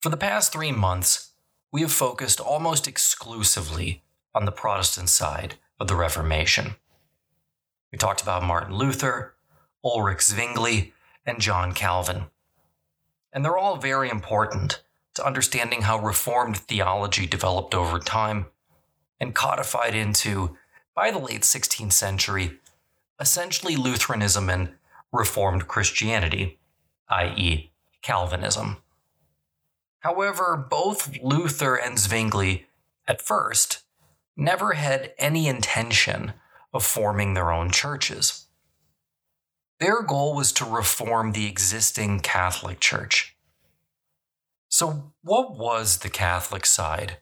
For the past three months, we have focused almost exclusively on the Protestant side of the Reformation. We talked about Martin Luther, Ulrich Zwingli, and John Calvin. And they're all very important to understanding how Reformed theology developed over time and codified into, by the late 16th century, essentially Lutheranism and Reformed Christianity, i.e., Calvinism. However, both Luther and Zwingli, at first, never had any intention of forming their own churches. Their goal was to reform the existing Catholic Church. So, what was the Catholic side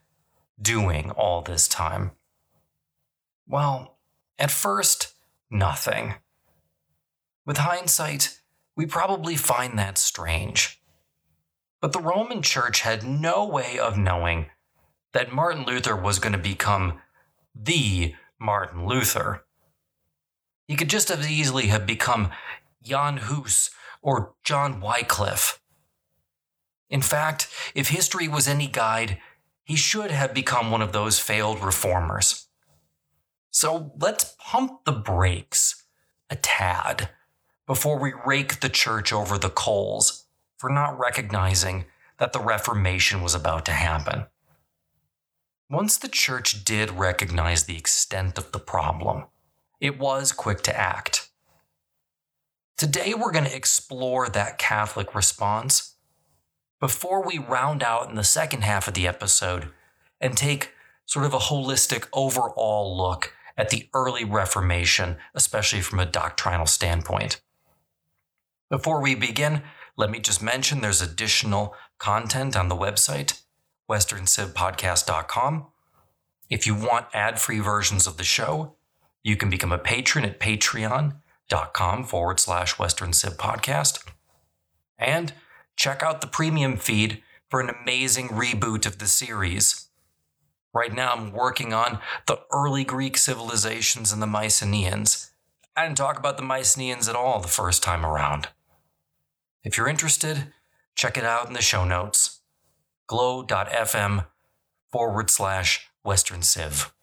doing all this time? Well, at first, nothing. With hindsight, we probably find that strange. But the Roman Church had no way of knowing that Martin Luther was going to become the Martin Luther. He could just as easily have become Jan Hus or John Wycliffe. In fact, if history was any guide, he should have become one of those failed reformers. So let's pump the brakes a tad before we rake the church over the coals for not recognizing that the Reformation was about to happen. Once the church did recognize the extent of the problem, it was quick to act. Today, we're going to explore that Catholic response before we round out in the second half of the episode and take sort of a holistic overall look at the early Reformation, especially from a doctrinal standpoint. Before we begin, let me just mention there's additional content on the website, westerncivpodcast.com. If you want ad free versions of the show, you can become a patron at patreon.com forward slash Western. And check out the premium feed for an amazing reboot of the series. Right now, I'm working on the early Greek civilizations and the Mycenaeans. I didn't talk about the Mycenaeans at all the first time around. If you're interested, check it out in the show notes glow.fm forward slash Western Civ.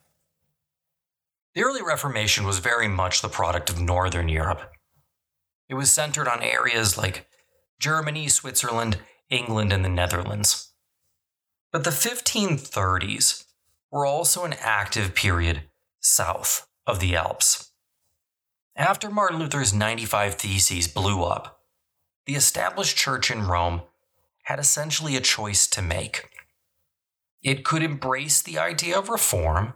The early Reformation was very much the product of Northern Europe. It was centered on areas like Germany, Switzerland, England, and the Netherlands. But the 1530s were also an active period south of the Alps. After Martin Luther's 95 Theses blew up, the established church in Rome had essentially a choice to make. It could embrace the idea of reform,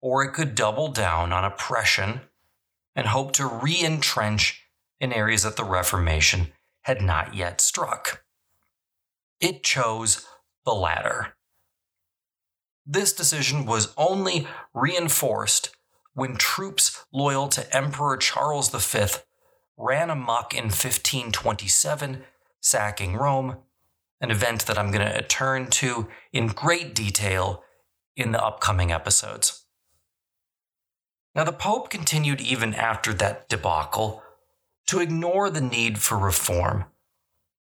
or it could double down on oppression and hope to re entrench in areas that the Reformation had not yet struck. It chose the latter. This decision was only reinforced when troops loyal to Emperor Charles V ran amok in 1527, sacking Rome, an event that I'm going to turn to in great detail in the upcoming episodes. Now, the Pope continued even after that debacle to ignore the need for reform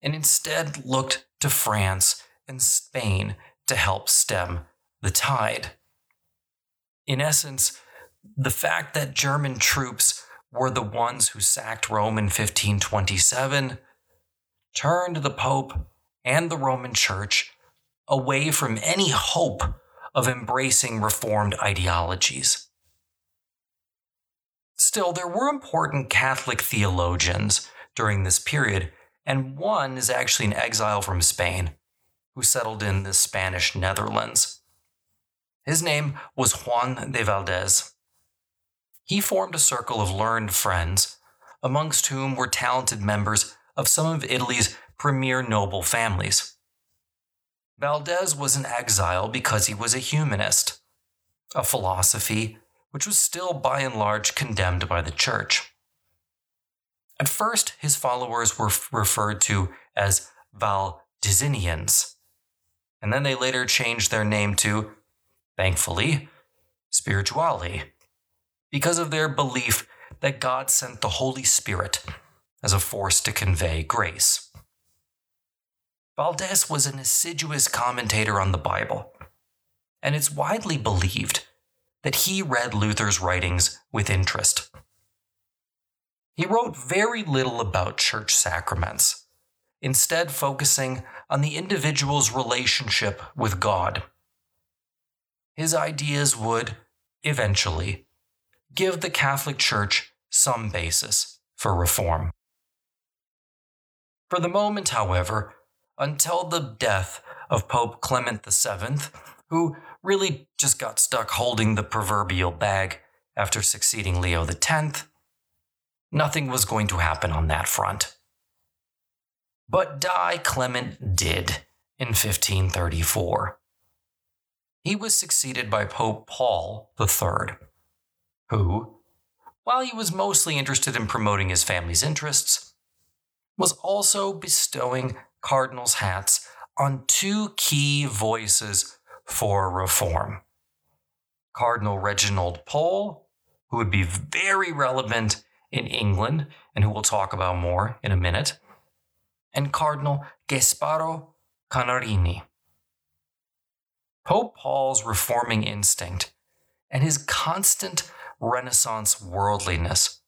and instead looked to France and Spain to help stem the tide. In essence, the fact that German troops were the ones who sacked Rome in 1527, turned the Pope and the Roman Church away from any hope of embracing Reformed ideologies. Still, there were important Catholic theologians during this period, and one is actually an exile from Spain who settled in the Spanish Netherlands. His name was Juan de Valdés. He formed a circle of learned friends, amongst whom were talented members of some of Italy's premier noble families. Valdés was an exile because he was a humanist, a philosophy which was still by and large condemned by the church. At first, his followers were referred to as Valdezinians, and then they later changed their name to, thankfully, Spirituali, because of their belief that God sent the Holy Spirit as a force to convey grace. Valdés was an assiduous commentator on the Bible, and it's widely believed that he read Luther's writings with interest. He wrote very little about church sacraments, instead, focusing on the individual's relationship with God. His ideas would, eventually, give the Catholic Church some basis for reform. For the moment, however, until the death of Pope Clement VII, who really just got stuck holding the proverbial bag after succeeding Leo X. Nothing was going to happen on that front. But die Clement did in 1534. He was succeeded by Pope Paul III, who, while he was mostly interested in promoting his family's interests, was also bestowing cardinals' hats on two key voices for reform Cardinal Reginald Pole, who would be very relevant in England and who we'll talk about more in a minute, and Cardinal Gasparo Contarini. Pope Paul's reforming instinct and his constant Renaissance worldliness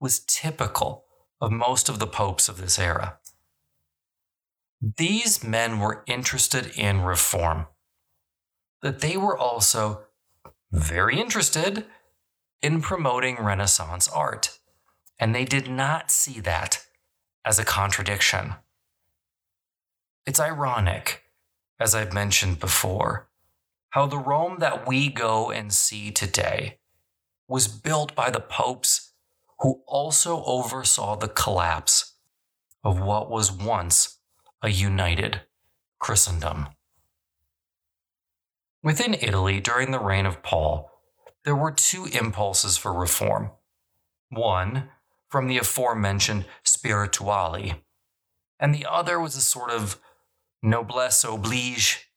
was typical of most of the popes of this era. These men were interested in reform, that they were also very interested in promoting Renaissance art, and they did not see that as a contradiction. It's ironic, as I've mentioned before, how the Rome that we go and see today was built by the popes who also oversaw the collapse of what was once a united Christendom. Within Italy, during the reign of Paul, there were two impulses for reform. One, from the aforementioned spirituali, and the other was a sort of noblesse oblige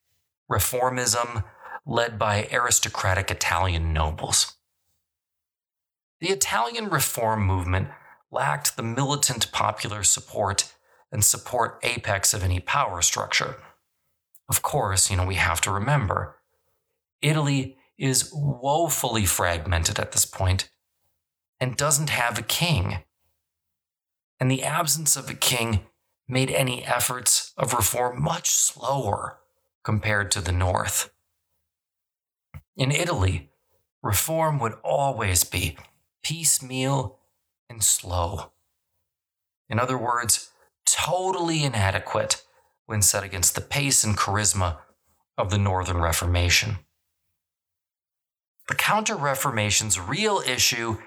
reformism led by aristocratic Italian nobles. The Italian reform movement lacked the militant popular support and support apex of any power structure. Of course, you know, we have to remember Italy is woefully fragmented at this point and doesn't have a king. And the absence of a king made any efforts of reform much slower compared to the North. In Italy, reform would always be piecemeal and slow. In other words, totally inadequate when set against the pace and charisma of the Northern Reformation. The Counter Reformation's real issue,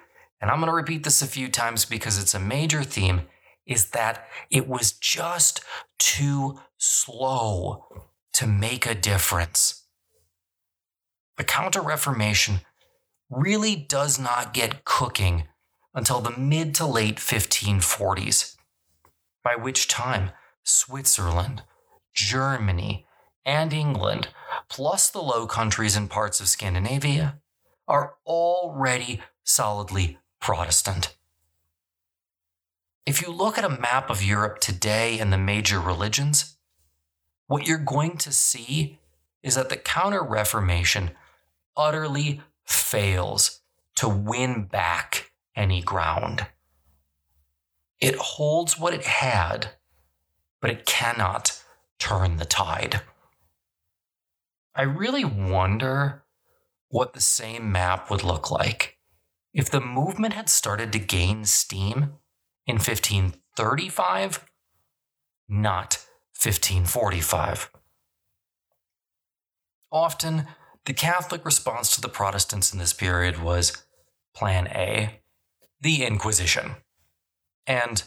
and I'm going to repeat this a few times because it's a major theme, is that it was just too slow to make a difference. The Counter Reformation really does not get cooking until the mid to late 1540s by which time Switzerland, Germany, and England, plus the Low Countries and parts of Scandinavia, are already solidly Protestant. If you look at a map of Europe today and the major religions, what you're going to see is that the Counter Reformation utterly fails to win back any ground. It holds what it had, but it cannot turn the tide. I really wonder what the same map would look like if the movement had started to gain steam in 1535, not 1545. Often, the Catholic response to the Protestants in this period was Plan A, the Inquisition, and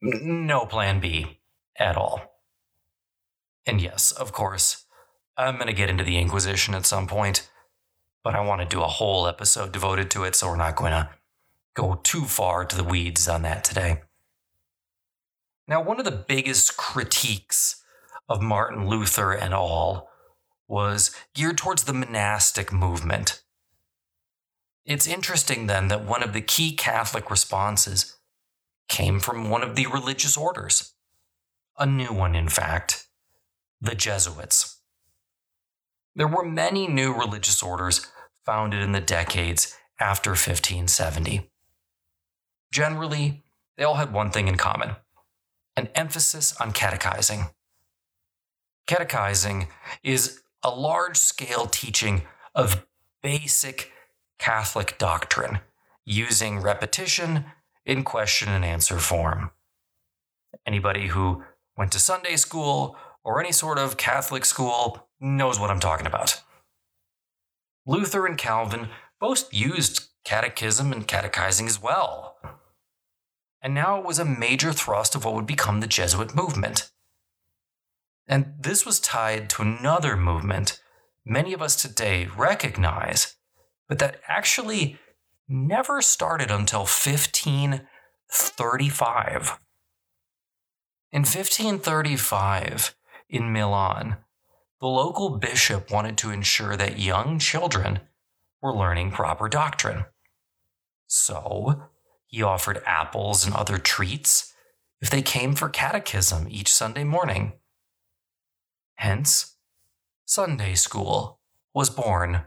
no Plan B at all. And yes, of course, I'm going to get into the Inquisition at some point, but I want to do a whole episode devoted to it, so we're not going to go too far to the weeds on that today. Now, one of the biggest critiques of Martin Luther and all was geared towards the monastic movement. It's interesting then that one of the key Catholic responses came from one of the religious orders, a new one, in fact, the Jesuits. There were many new religious orders founded in the decades after 1570. Generally, they all had one thing in common an emphasis on catechizing. Catechizing is a large scale teaching of basic Catholic doctrine using repetition in question and answer form. Anybody who went to Sunday school or any sort of Catholic school knows what I'm talking about. Luther and Calvin both used catechism and catechizing as well. And now it was a major thrust of what would become the Jesuit movement. And this was tied to another movement many of us today recognize, but that actually never started until 1535. In 1535, in Milan, the local bishop wanted to ensure that young children were learning proper doctrine. So, he offered apples and other treats if they came for catechism each Sunday morning. Hence, Sunday school was born.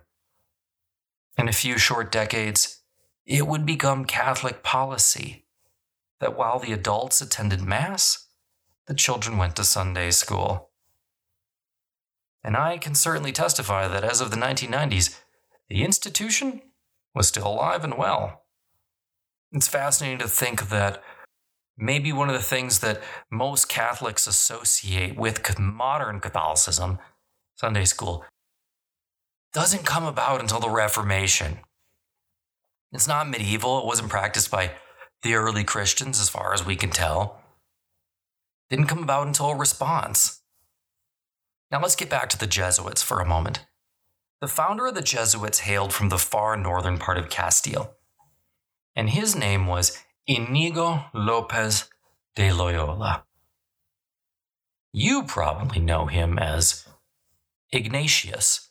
In a few short decades, it would become Catholic policy that while the adults attended Mass, the children went to Sunday school. And I can certainly testify that as of the 1990s, the institution was still alive and well. It's fascinating to think that maybe one of the things that most Catholics associate with modern Catholicism, Sunday school, doesn't come about until the Reformation. It's not medieval, it wasn't practiced by the early Christians, as far as we can tell. Didn't come about until a response. Now let's get back to the Jesuits for a moment. The founder of the Jesuits hailed from the far northern part of Castile, and his name was Inigo Lopez de Loyola. You probably know him as Ignatius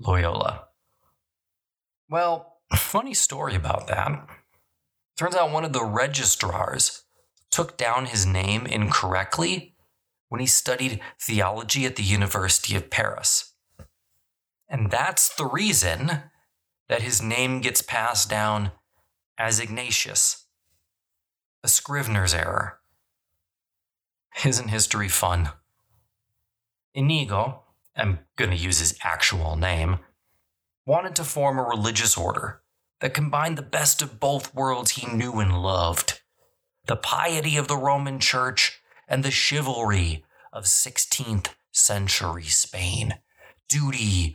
Loyola. Well, funny story about that. Turns out one of the registrars took down his name incorrectly when he studied theology at the University of Paris. And that's the reason that his name gets passed down as Ignatius. A Scrivener's error. Isn't history fun? Inigo, I'm going to use his actual name, wanted to form a religious order that combined the best of both worlds he knew and loved the piety of the Roman Church and the chivalry of 16th century Spain. Duty,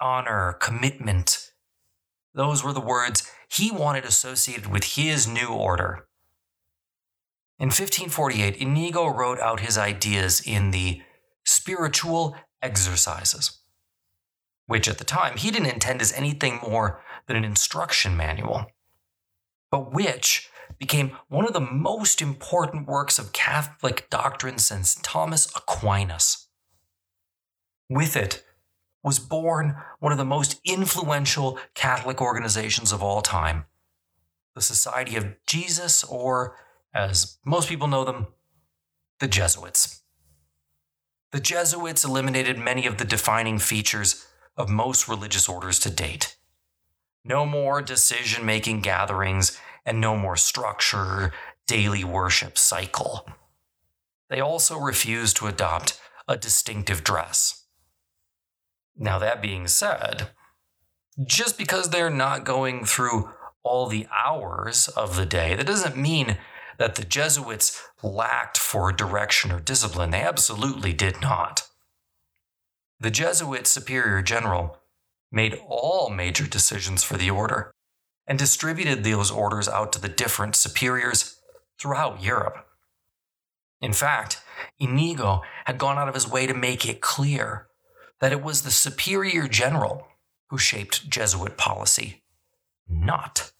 honor, commitment. Those were the words he wanted associated with his new order. In 1548, Inigo wrote out his ideas in the Spiritual Exercises, which at the time he didn't intend as anything more than an instruction manual, but which became one of the most important works of Catholic doctrine since Thomas Aquinas. With it was born one of the most influential Catholic organizations of all time, the Society of Jesus, or as most people know them, the Jesuits. The Jesuits eliminated many of the defining features of most religious orders to date. No more decision making gatherings and no more structure, daily worship cycle. They also refused to adopt a distinctive dress. Now, that being said, just because they're not going through all the hours of the day, that doesn't mean that the Jesuits lacked for direction or discipline. They absolutely did not. The Jesuit superior general made all major decisions for the order and distributed those orders out to the different superiors throughout Europe. In fact, Inigo had gone out of his way to make it clear that it was the superior general who shaped Jesuit policy, not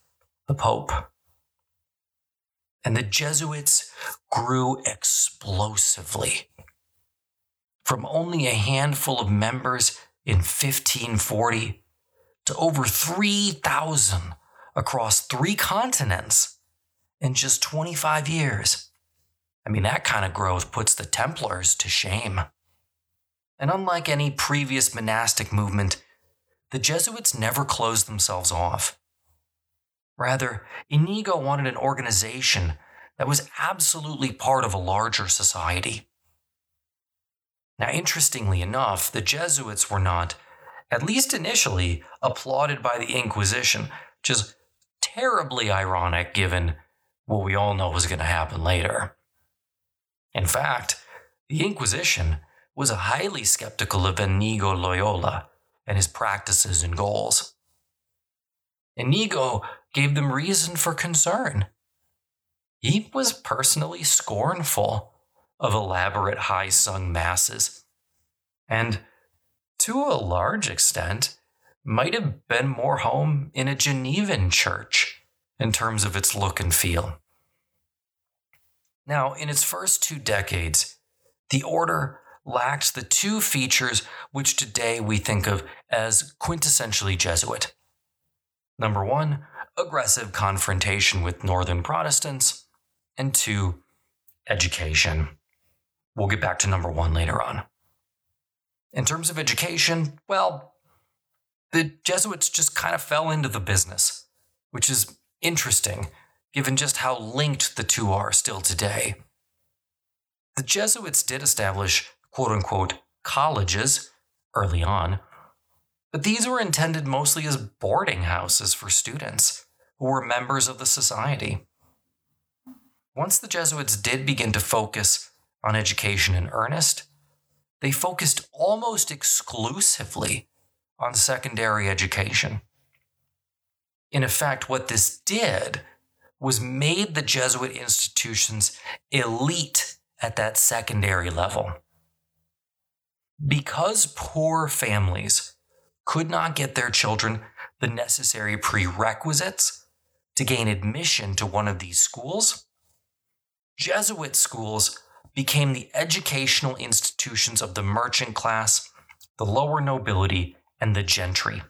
the Pope. And the Jesuits grew explosively. From only a handful of members in 1540 to over 3,000 across three continents in just 25 years. I mean, that kind of growth puts the Templars to shame. And unlike any previous monastic movement, the Jesuits never closed themselves off. Rather, Inigo wanted an organization that was absolutely part of a larger society. Now, interestingly enough, the Jesuits were not, at least initially, applauded by the Inquisition, which is terribly ironic given what we all know was going to happen later. In fact, the Inquisition was highly skeptical of Inigo Loyola and his practices and goals. Inigo gave them reason for concern. He was personally scornful of elaborate high sung masses, and to a large extent, might have been more home in a Genevan church in terms of its look and feel. Now, in its first two decades, the order lacked the two features which today we think of as quintessentially Jesuit. Number one, aggressive confrontation with Northern Protestants, and two, education. We'll get back to number one later on. In terms of education, well, the Jesuits just kind of fell into the business, which is interesting given just how linked the two are still today. The Jesuits did establish quote unquote colleges early on, but these were intended mostly as boarding houses for students who were members of the society. Once the Jesuits did begin to focus on education in earnest, they focused almost exclusively on secondary education. In effect, what this did was made the Jesuit institutions elite at that secondary level. Because poor families could not get their children the necessary prerequisites to gain admission to one of these schools, Jesuit schools became the educational institutions of the merchant class, the lower nobility, and the gentry.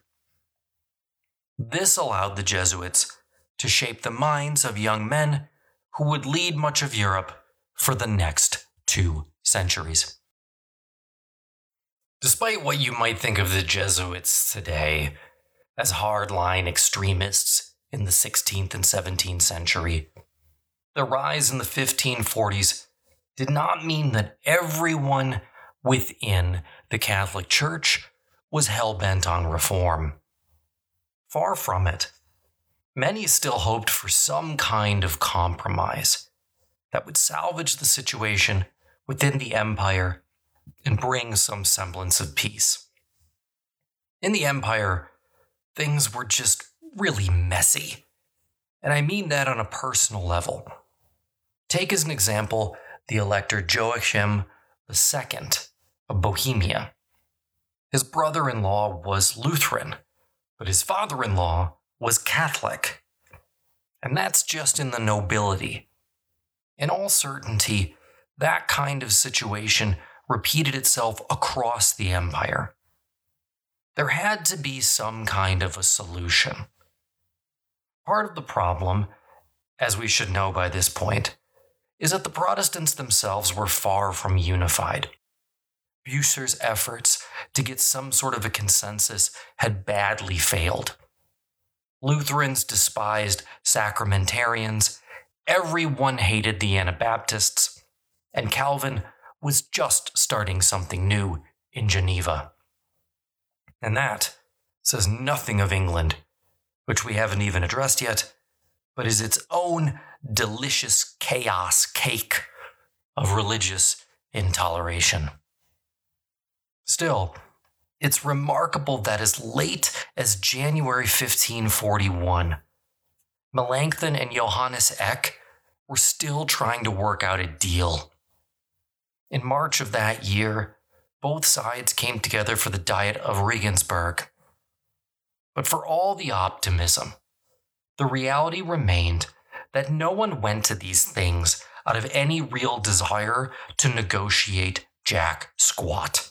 This allowed the Jesuits to shape the minds of young men who would lead much of Europe for the next two centuries. Despite what you might think of the Jesuits today as hardline extremists in the 16th and 17th century, the rise in the 1540s did not mean that everyone within the Catholic Church was hell bent on reform. Far from it. Many still hoped for some kind of compromise that would salvage the situation within the empire and bring some semblance of peace. In the empire, things were just really messy. And I mean that on a personal level. Take as an example the elector Joachim II of Bohemia. His brother in law was Lutheran, but his father in law was Catholic. And that's just in the nobility. In all certainty, that kind of situation repeated itself across the empire. There had to be some kind of a solution. Part of the problem, as we should know by this point, is that the Protestants themselves were far from unified. Bucer's efforts to get some sort of a consensus had badly failed. Lutherans despised sacramentarians, everyone hated the Anabaptists, and Calvin was just starting something new in Geneva. And that says nothing of England, which we haven't even addressed yet, but is its own delicious chaos cake of religious intoleration. Still, it's remarkable that as late as January 1541, Melanchthon and Johannes Eck were still trying to work out a deal. In March of that year, both sides came together for the Diet of Regensburg. But for all the optimism, the reality remained that no one went to these things out of any real desire to negotiate jack squat.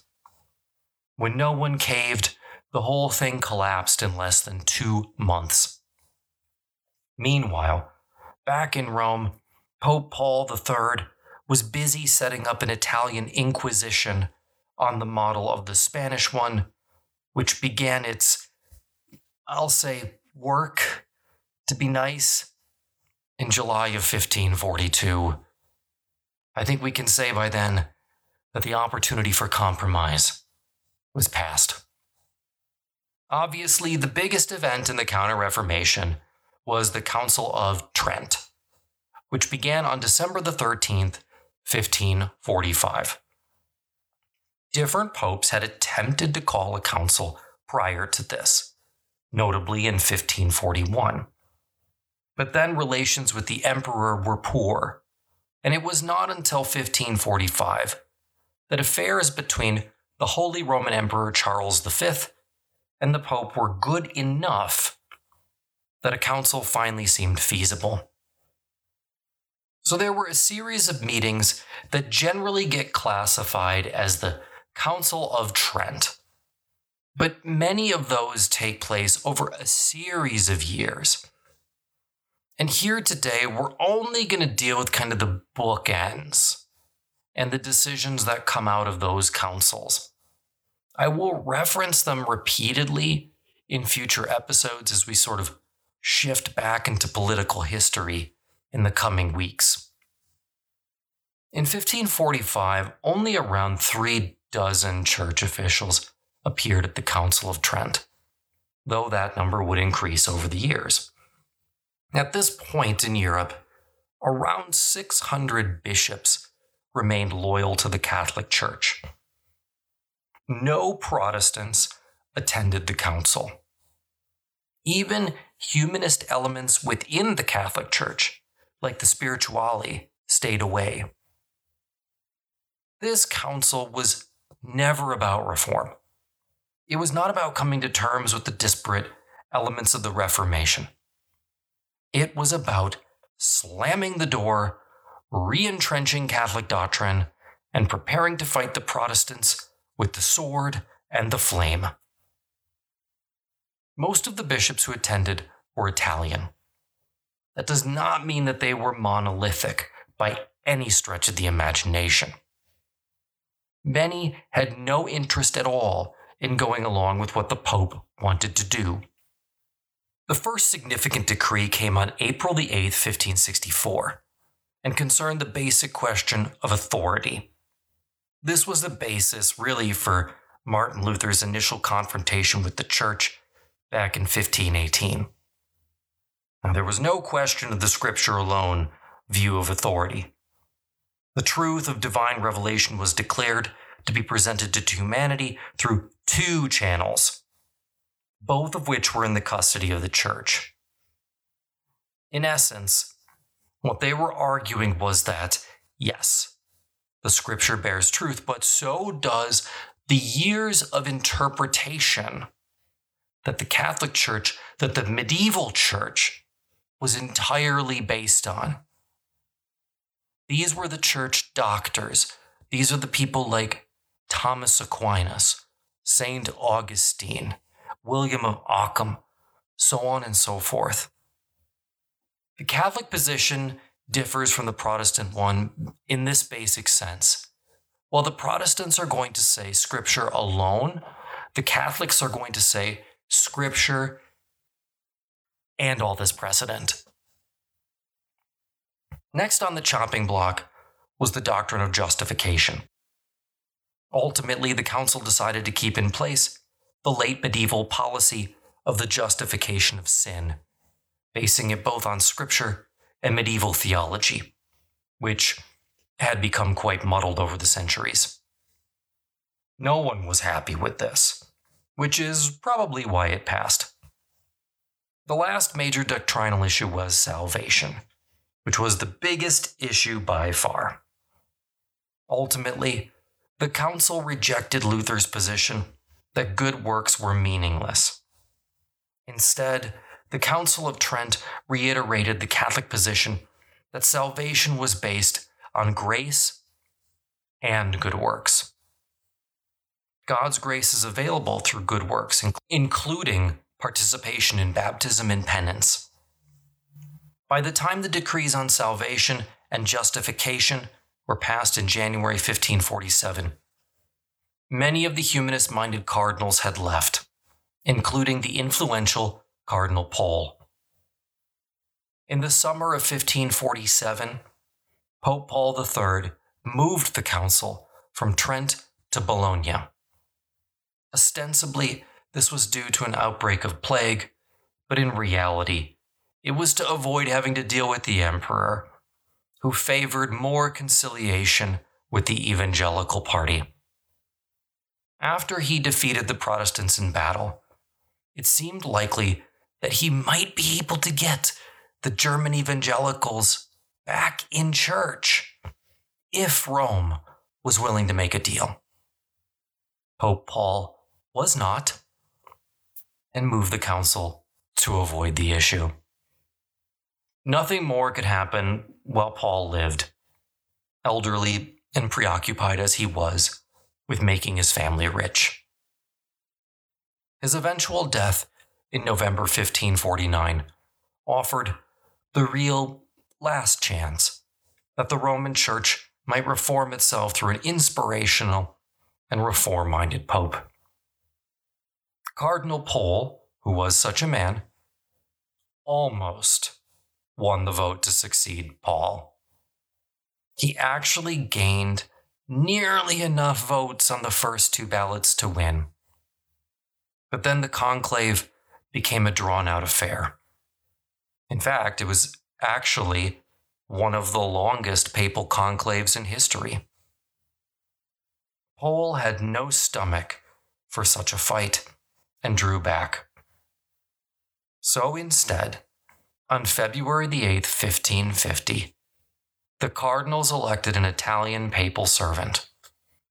When no one caved, the whole thing collapsed in less than two months. Meanwhile, back in Rome, Pope Paul III was busy setting up an Italian Inquisition on the model of the Spanish one, which began its, I'll say, work, to be nice, in July of 1542. I think we can say by then that the opportunity for compromise was past. Obviously, the biggest event in the Counter Reformation was the Council of Trent, which began on December the 13th, 1545. Different popes had attempted to call a council prior to this, notably in 1541. But then relations with the emperor were poor, and it was not until 1545 that affairs between the Holy Roman Emperor Charles V and the Pope were good enough that a council finally seemed feasible. So there were a series of meetings that generally get classified as the Council of Trent. But many of those take place over a series of years. And here today, we're only going to deal with kind of the bookends and the decisions that come out of those councils. I will reference them repeatedly in future episodes as we sort of shift back into political history in the coming weeks. In 1545, only around three dozen church officials appeared at the Council of Trent, though that number would increase over the years. At this point in Europe, around 600 bishops remained loyal to the Catholic Church. No Protestants attended the council. Even humanist elements within the Catholic Church, like the spirituali, stayed away. This council was never about reform. It was not about coming to terms with the disparate elements of the Reformation. It was about slamming the door, re entrenching Catholic doctrine, and preparing to fight the Protestants with the sword and the flame. Most of the bishops who attended were Italian. That does not mean that they were monolithic by any stretch of the imagination. Many had no interest at all in going along with what the Pope wanted to do. The first significant decree came on April the 8th, 1564, and concerned the basic question of authority. This was the basis, really, for Martin Luther's initial confrontation with the Church back in 1518. There was no question of the Scripture alone view of authority. The truth of divine revelation was declared to be presented to humanity through two channels, both of which were in the custody of the church. In essence, what they were arguing was that, yes, the scripture bears truth, but so does the years of interpretation that the Catholic Church, that the medieval church was entirely based on. These were the church doctors. These are the people like Thomas Aquinas, Saint Augustine, William of Ockham, so on and so forth. The Catholic position differs from the Protestant one in this basic sense. While the Protestants are going to say Scripture alone, the Catholics are going to say Scripture and all this precedent. Next on the chopping block was the doctrine of justification. Ultimately, the council decided to keep in place the late medieval policy of the justification of sin, basing it both on scripture and medieval theology, which had become quite muddled over the centuries. No one was happy with this, which is probably why it passed. The last major doctrinal issue was salvation, which was the biggest issue by far. Ultimately, the council rejected Luther's position that good works were meaningless. Instead, the Council of Trent reiterated the Catholic position that salvation was based on grace and good works. God's grace is available through good works, including participation in baptism and penance. By the time the decrees on salvation and justification were passed in January 1547, many of the humanist minded cardinals had left, including the influential Cardinal Pole. In the summer of 1547, Pope Paul III moved the council from Trent to Bologna. Ostensibly, this was due to an outbreak of plague, but in reality, it was to avoid having to deal with the emperor, who favored more conciliation with the evangelical party. After he defeated the Protestants in battle, it seemed likely that he might be able to get the German evangelicals back in church if Rome was willing to make a deal. Pope Paul was not and move the council to avoid the issue. Nothing more could happen while Paul lived, elderly and preoccupied as he was with making his family rich. His eventual death in November 1549 offered the real last chance that the Roman Church might reform itself through an inspirational and reform minded pope. Cardinal Pole, who was such a man, almost won the vote to succeed Paul. He actually gained nearly enough votes on the first two ballots to win. But then the conclave became a drawn out affair. In fact, it was actually one of the longest papal conclaves in history. Pole had no stomach for such a fight and drew back. So instead, on February the 8th, 1550, the cardinals elected an Italian papal servant,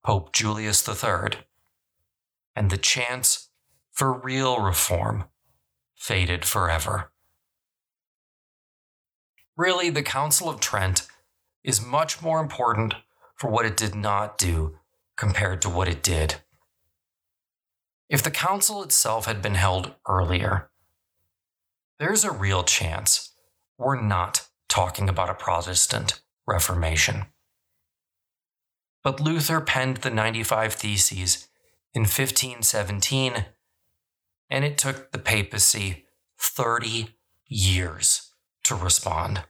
Pope Julius III, and the chance for real reform faded forever. Really, the Council of Trent is much more important for what it did not do compared to what it did. If the council itself had been held earlier, there's a real chance we're not talking about a Protestant Reformation. But Luther penned the 95 Theses in 1517, and it took the papacy 30 years to respond.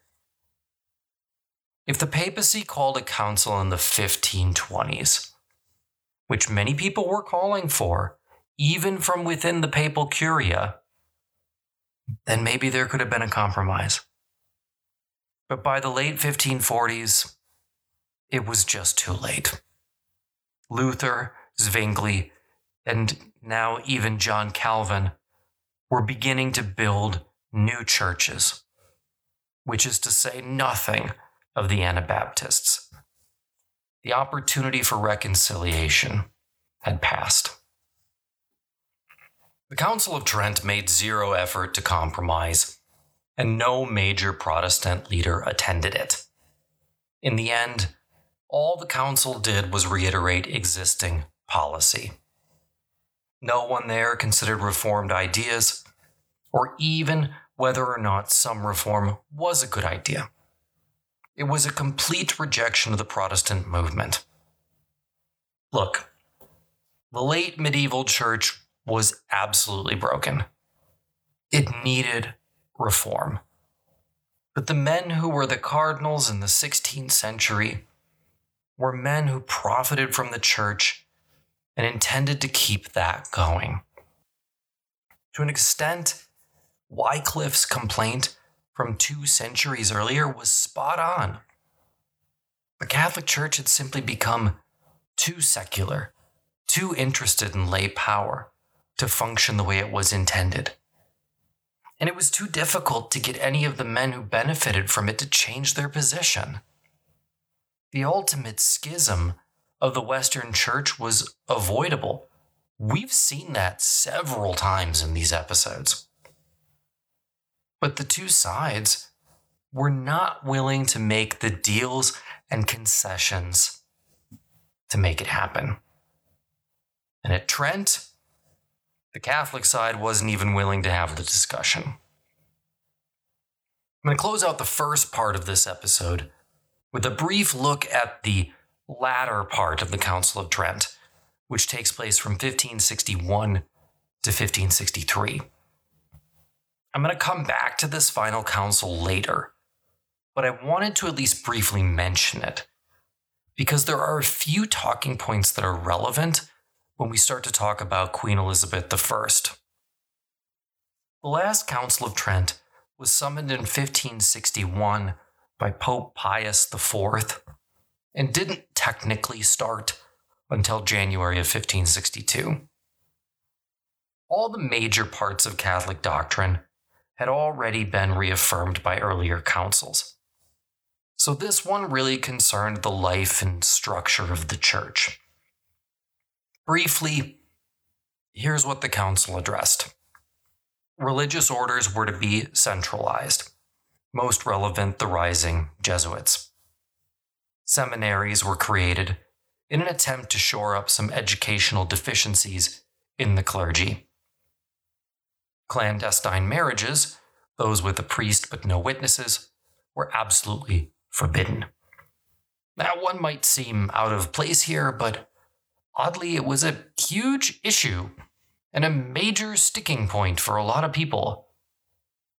If the papacy called a council in the 1520s, which many people were calling for, even from within the papal curia, then maybe there could have been a compromise. But by the late 1540s, it was just too late. Luther, Zwingli, and now even John Calvin were beginning to build new churches, which is to say nothing of the Anabaptists. The opportunity for reconciliation had passed. The Council of Trent made zero effort to compromise and no major Protestant leader attended it. In the end, all the council did was reiterate existing policy. No one there considered reformed ideas, or even whether or not some reform was a good idea. It was a complete rejection of the Protestant movement. Look, the late medieval church was absolutely broken. It needed reform. But the men who were the cardinals in the 16th century were men who profited from the church and intended to keep that going. To an extent, Wycliffe's complaint from two centuries earlier was spot on. The Catholic Church had simply become too secular, too interested in lay power to function the way it was intended. And it was too difficult to get any of the men who benefited from it to change their position. The ultimate schism of the Western Church was avoidable. We've seen that several times in these episodes. But the two sides were not willing to make the deals and concessions to make it happen. And at Trent, the Catholic side wasn't even willing to have the discussion. I'm going to close out the first part of this episode with a brief look at the latter part of the Council of Trent, which takes place from 1561 to 1563. I'm going to come back to this final council later, but I wanted to at least briefly mention it because there are a few talking points that are relevant when we start to talk about Queen Elizabeth I. The last Council of Trent was summoned in 1561 by Pope Pius IV and didn't technically start until January of 1562. All the major parts of Catholic doctrine had already been reaffirmed by earlier councils. So this one really concerned the life and structure of the church. Briefly, here's what the council addressed religious orders were to be centralized, most relevant, the rising Jesuits. Seminaries were created in an attempt to shore up some educational deficiencies in the clergy. Clandestine marriages, those with a priest but no witnesses, were absolutely forbidden. Now, one might seem out of place here, but Oddly, it was a huge issue and a major sticking point for a lot of people.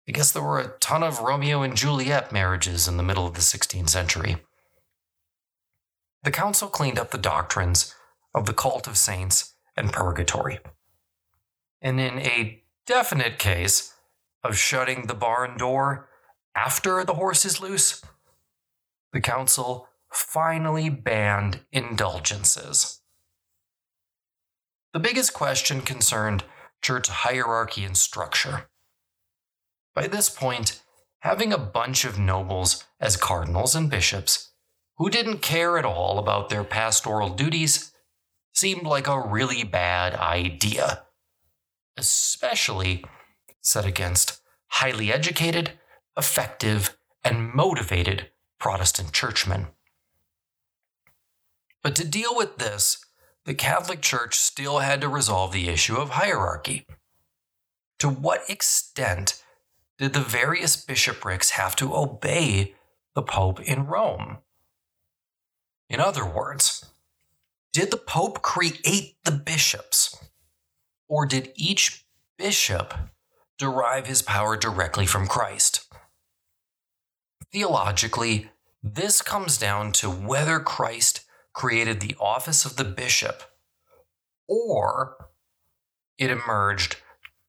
I guess there were a ton of Romeo and Juliet marriages in the middle of the 16th century. The council cleaned up the doctrines of the cult of saints and purgatory. And in a definite case of shutting the barn door after the horse is loose, the council finally banned indulgences. The biggest question concerned church hierarchy and structure. By this point, having a bunch of nobles as cardinals and bishops who didn't care at all about their pastoral duties seemed like a really bad idea, especially set against highly educated, effective, and motivated Protestant churchmen. But to deal with this, the Catholic Church still had to resolve the issue of hierarchy. To what extent did the various bishoprics have to obey the Pope in Rome? In other words, did the Pope create the bishops? Or did each bishop derive his power directly from Christ? Theologically, this comes down to whether Christ created the office of the bishop, or it emerged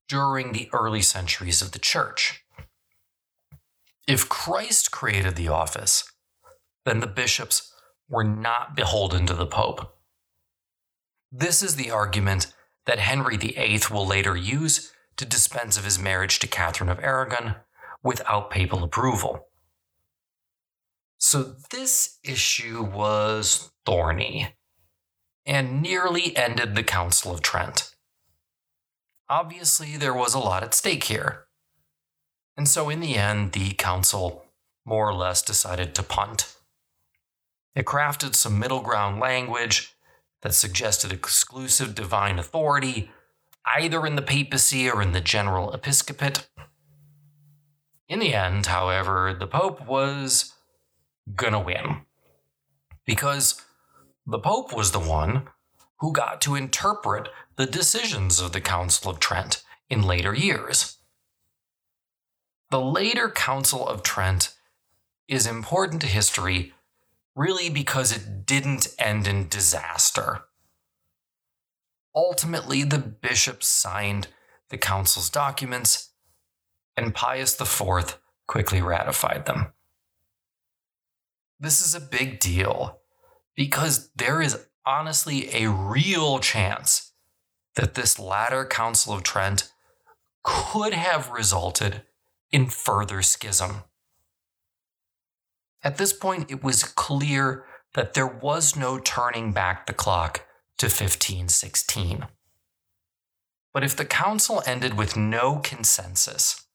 during the early centuries of the church. If Christ created the office, then the bishops were not beholden to the Pope. This is the argument that Henry VIII will later use to dispense of his marriage to Catherine of Aragon without papal approval. So, this issue was thorny and nearly ended the Council of Trent. Obviously, there was a lot at stake here. And so, in the end, the council more or less decided to punt. It crafted some middle ground language that suggested exclusive divine authority, either in the papacy or in the general episcopate. In the end, however, the Pope was gonna win. Because the Pope was the one who got to interpret the decisions of the Council of Trent in later years. The later Council of Trent is important to history really because it didn't end in disaster. ultimately, the bishops signed the council's documents, and Pius IV quickly ratified them. This is a big deal because there is honestly a real chance that this latter Council of Trent could have resulted in further schism. At this point, it was clear that there was no turning back the clock to 1516. But if the council ended with no consensus,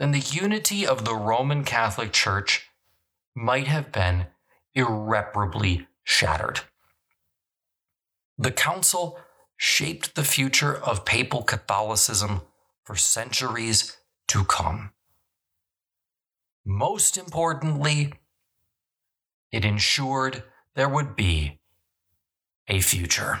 then the unity of the Roman Catholic Church might have been irreparably shattered. The council shaped the future of papal Catholicism for centuries to come. Most importantly, it ensured there would be a future.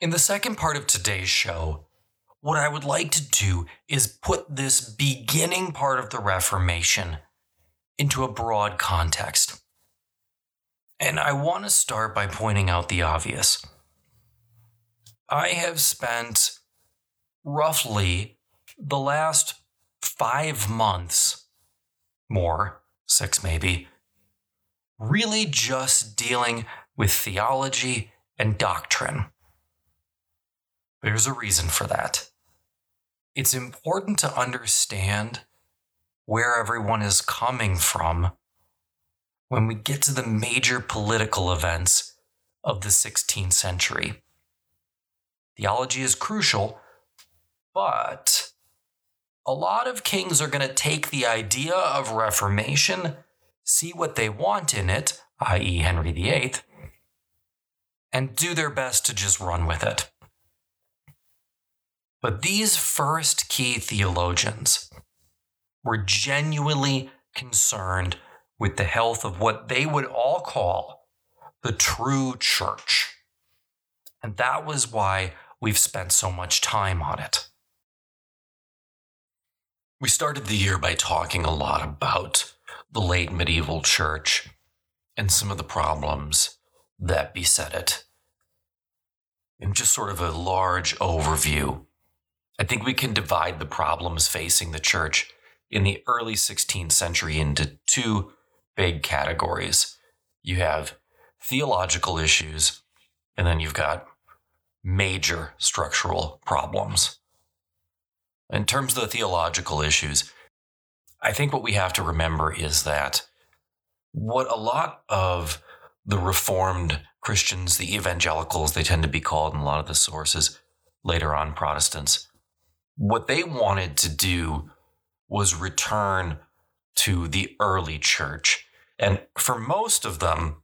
In the second part of today's show, what I would like to do is put this beginning part of the Reformation into a broad context. And I want to start by pointing out the obvious. I have spent roughly the last five months, more, six maybe, really just dealing with theology and doctrine. There's a reason for that. It's important to understand where everyone is coming from when we get to the major political events of the 16th century. Theology is crucial, but a lot of kings are going to take the idea of Reformation, see what they want in it, i.e., Henry VIII, and do their best to just run with it. But these first key theologians were genuinely concerned with the health of what they would all call the true church. And that was why we've spent so much time on it. We started the year by talking a lot about the late medieval church and some of the problems that beset it. In just sort of a large overview, I think we can divide the problems facing the church in the early 16th century into two big categories. You have theological issues, and then you've got major structural problems. In terms of the theological issues, I think what we have to remember is that what a lot of the Reformed Christians, the evangelicals, they tend to be called in a lot of the sources, later on Protestants, what they wanted to do was return to the early church. And for most of them,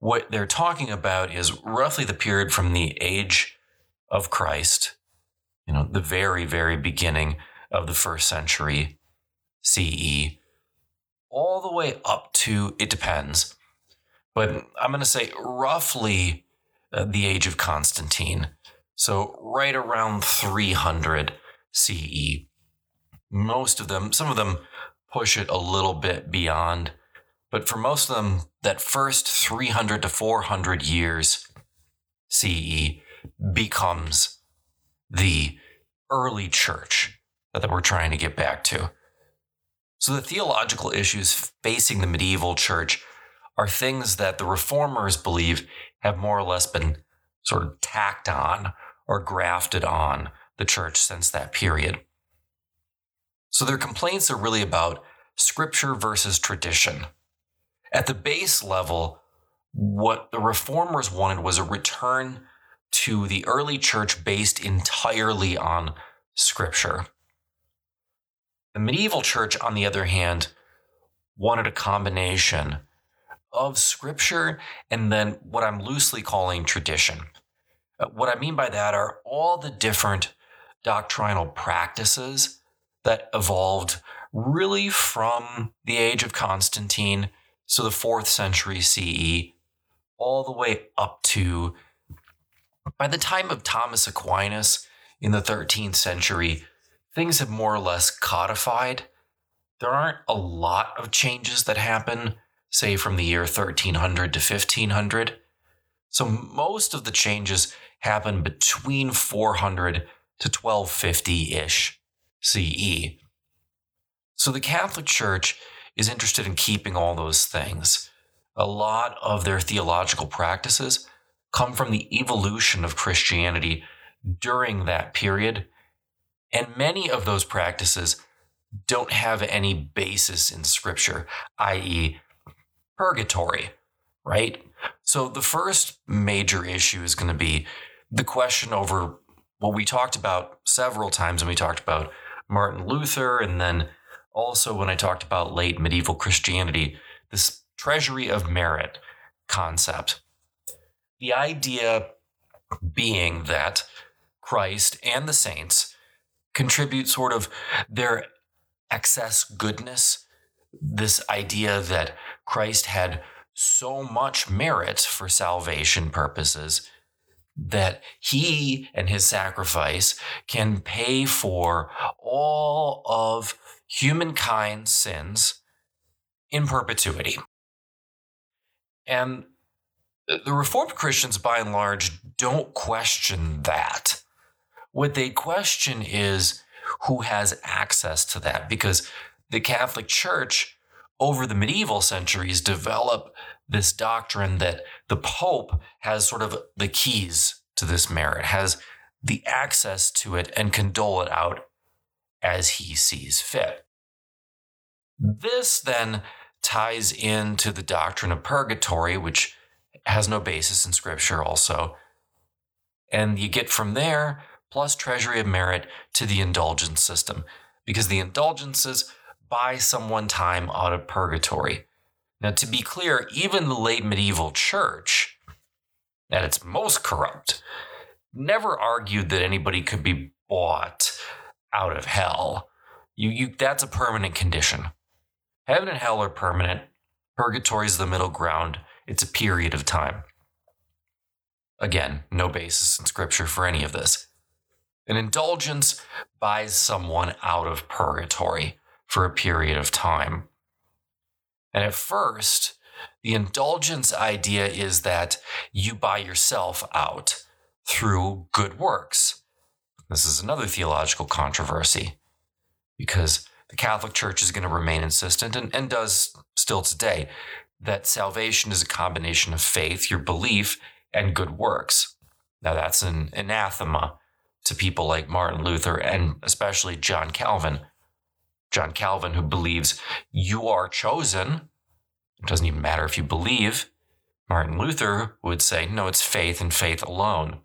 what they're talking about is roughly the period from the age of Christ, you know, the very, very beginning of the first century CE, all the way up to, it depends, but I'm going to say roughly uh, the age of Constantine. So, right around 300 CE. Most of them, some of them push it a little bit beyond, but for most of them, that first 300 to 400 years CE becomes the early church that we're trying to get back to. So, the theological issues facing the medieval church are things that the reformers believe have more or less been sort of tacked on or grafted on the church since that period. So, their complaints are really about scripture versus tradition. At the base level, what the reformers wanted was a return to the early church based entirely on scripture. The medieval church, on the other hand, wanted a combination of scripture and then what I'm loosely calling tradition. Uh, what I mean by that are all the different doctrinal practices that evolved really from the age of Constantine, so the fourth century CE, all the way up to by the time of Thomas Aquinas in the 13th century, things have more or less codified. There aren't a lot of changes that happen, say from the year 1300 to 1500. So most of the changes happen between 400 to 1250 ish CE. So the Catholic Church is interested in keeping all those things. A lot of their theological practices come from the evolution of Christianity during that period and many of those practices don't have any basis in scripture, i.e., purgatory, right? So the first major issue is going to be the question over what we talked about several times when we talked about Martin Luther, and then also when I talked about late medieval Christianity, this treasury of merit concept. The idea being that Christ and the saints contribute sort of their excess goodness, this idea that Christ had so much merit for salvation purposes that he and his sacrifice can pay for all of humankind's sins in perpetuity. And the Reformed Christians, by and large, don't question that. What they question is who has access to that because the Catholic Church over the medieval centuries develop this doctrine that the Pope has sort of the keys to this merit, has the access to it, and can dole it out as he sees fit. This then ties into the doctrine of purgatory, which has no basis in scripture, also. And you get from there plus treasury of merit to the indulgence system because the indulgences buy someone time out of purgatory. Now, to be clear, even the late medieval church, at its most corrupt, never argued that anybody could be bought out of hell. You, you, that's a permanent condition. Heaven and hell are permanent. Purgatory is the middle ground. It's a period of time. Again, no basis in scripture for any of this. An indulgence buys someone out of purgatory for a period of time. And at first, the indulgence idea is that you buy yourself out through good works. This is another theological controversy because the Catholic Church is going to remain insistent and, and does still today that salvation is a combination of faith, your belief, and good works. Now, that's an anathema to people like Martin Luther and especially John Calvin. John Calvin, who believes you are chosen, it doesn't even matter if you believe. Martin Luther would say, no, it's faith and faith alone.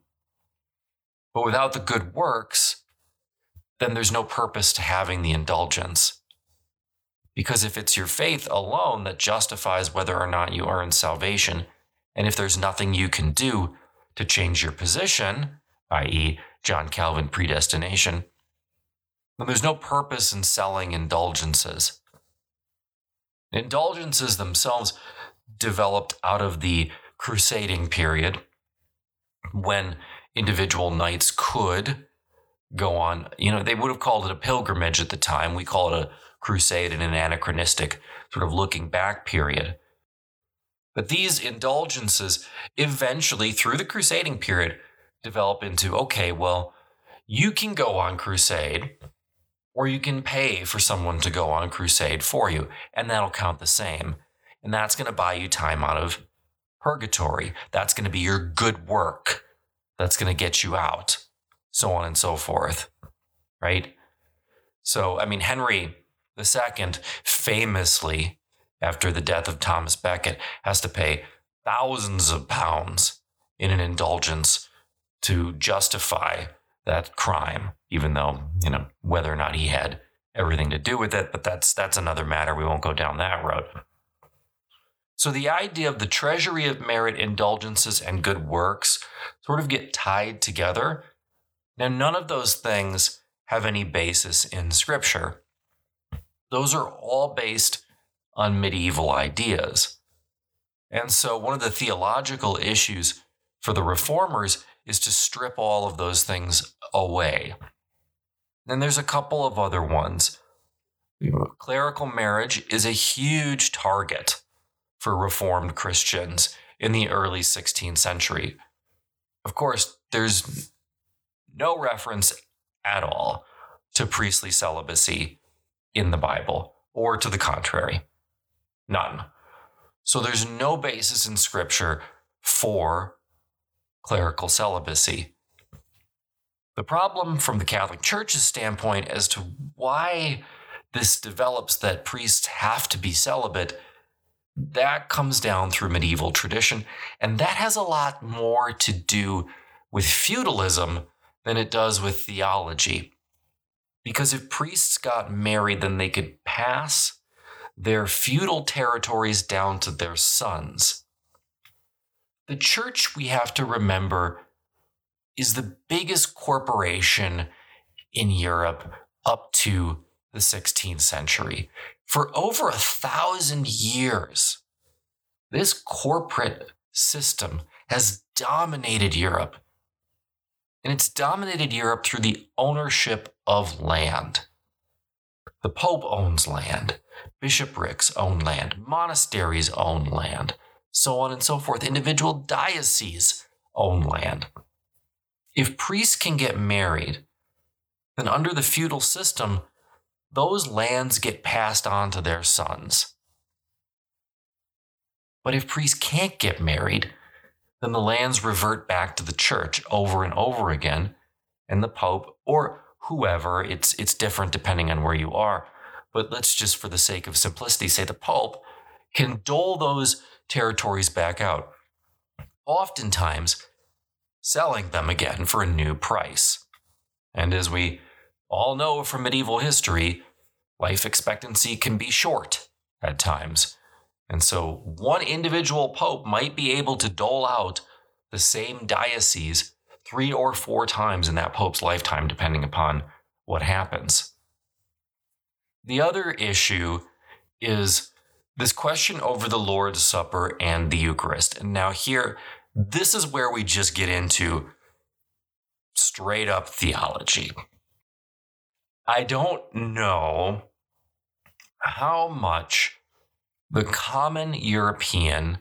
But without the good works, then there's no purpose to having the indulgence. Because if it's your faith alone that justifies whether or not you earn salvation, and if there's nothing you can do to change your position, i.e., John Calvin predestination, then there's no purpose in selling indulgences. Indulgences themselves developed out of the crusading period when individual knights could go on. You know, they would have called it a pilgrimage at the time. We call it a crusade in an anachronistic sort of looking back period. But these indulgences eventually, through the crusading period, develop into okay, well, you can go on crusade, or you can pay for someone to go on a crusade for you, and that'll count the same. And that's going to buy you time out of purgatory. That's going to be your good work. That's going to get you out, so on and so forth. Right? So, I mean, Henry II famously, after the death of Thomas Becket, has to pay thousands of pounds in an indulgence to justify that crime, even though, you know, whether or not he had everything to do with it, but that's that's another matter. We won't go down that road. So the idea of the treasury of merit, indulgences, and good works sort of get tied together. Now, none of those things have any basis in scripture. Those are all based on medieval ideas. And so, one of the theological issues for the reformers is to strip all of those things away. And there's a couple of other ones. Clerical marriage is a huge target for Reformed Christians in the early 16th century. Of course, there's no reference at all to priestly celibacy in the Bible or to the contrary. None. So there's no basis in Scripture for clerical celibacy. The problem from the Catholic Church's standpoint as to why this develops that priests have to be celibate, that comes down through medieval tradition. And that has a lot more to do with feudalism than it does with theology. Because if priests got married, then they could pass their feudal territories down to their sons. The church, we have to remember, is the biggest corporation in Europe up to the 16th century. For over a thousand years, this corporate system has dominated Europe. And it's dominated Europe through the ownership of land. The Pope owns land, bishoprics own land, monasteries own land so on and so forth. Individual dioceses own land. If priests can get married, then under the feudal system, those lands get passed on to their sons. But if priests can't get married, then the lands revert back to the church over and over again, and the pope or whoever, it's, it's different depending on where you are. But let's just, for the sake of simplicity, say the pope can dole those territories back out, oftentimes selling them again for a new price. And as we all know from medieval history, life expectancy can be short at times. And so one individual pope might be able to dole out the same diocese three or four times in that pope's lifetime, depending upon what happens. The other issue is this question over the Lord's Supper and the Eucharist. And now, here, this is where we just get into straight up theology. I don't know how much the common European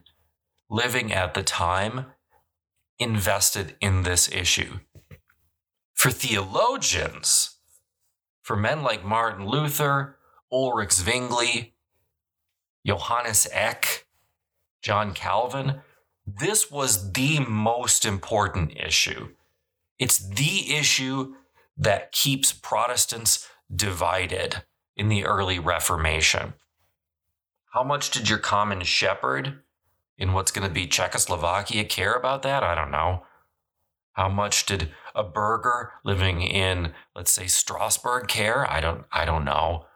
living at the time invested in this issue. For theologians, for men like Martin Luther, Ulrich Zwingli, Johannes Eck, John Calvin, this was the most important issue. It's the issue that keeps Protestants divided in the early Reformation. How much did your common shepherd in what's going to be Czechoslovakia care about that? I don't know. How much did a burgher living in, let's say, Strasbourg care? I don't I don't know.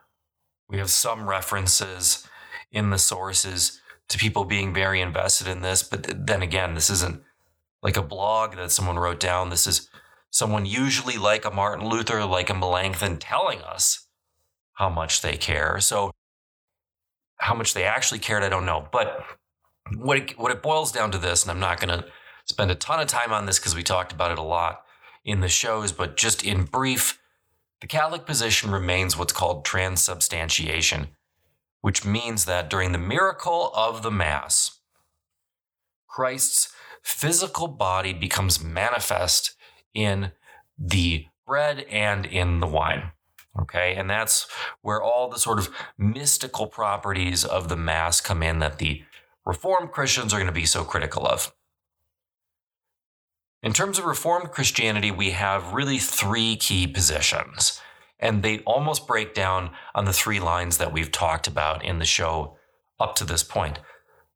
We have some references in the sources to people being very invested in this. But then again, this isn't like a blog that someone wrote down. This is someone usually like a Martin Luther, like a Melanchthon telling us how much they care. So how much they actually cared, I don't know. But what it, what it boils down to this, and I'm not going to spend a ton of time on this because we talked about it a lot in the shows, but just in brief, the Catholic position remains what's called transubstantiation, which means that during the miracle of the Mass, Christ's physical body becomes manifest in the bread and in the wine. Okay, and that's where all the sort of mystical properties of the Mass come in that the Reformed Christians are going to be so critical of. In terms of Reformed Christianity, we have really three key positions, and they almost break down on the three lines that we've talked about in the show up to this point.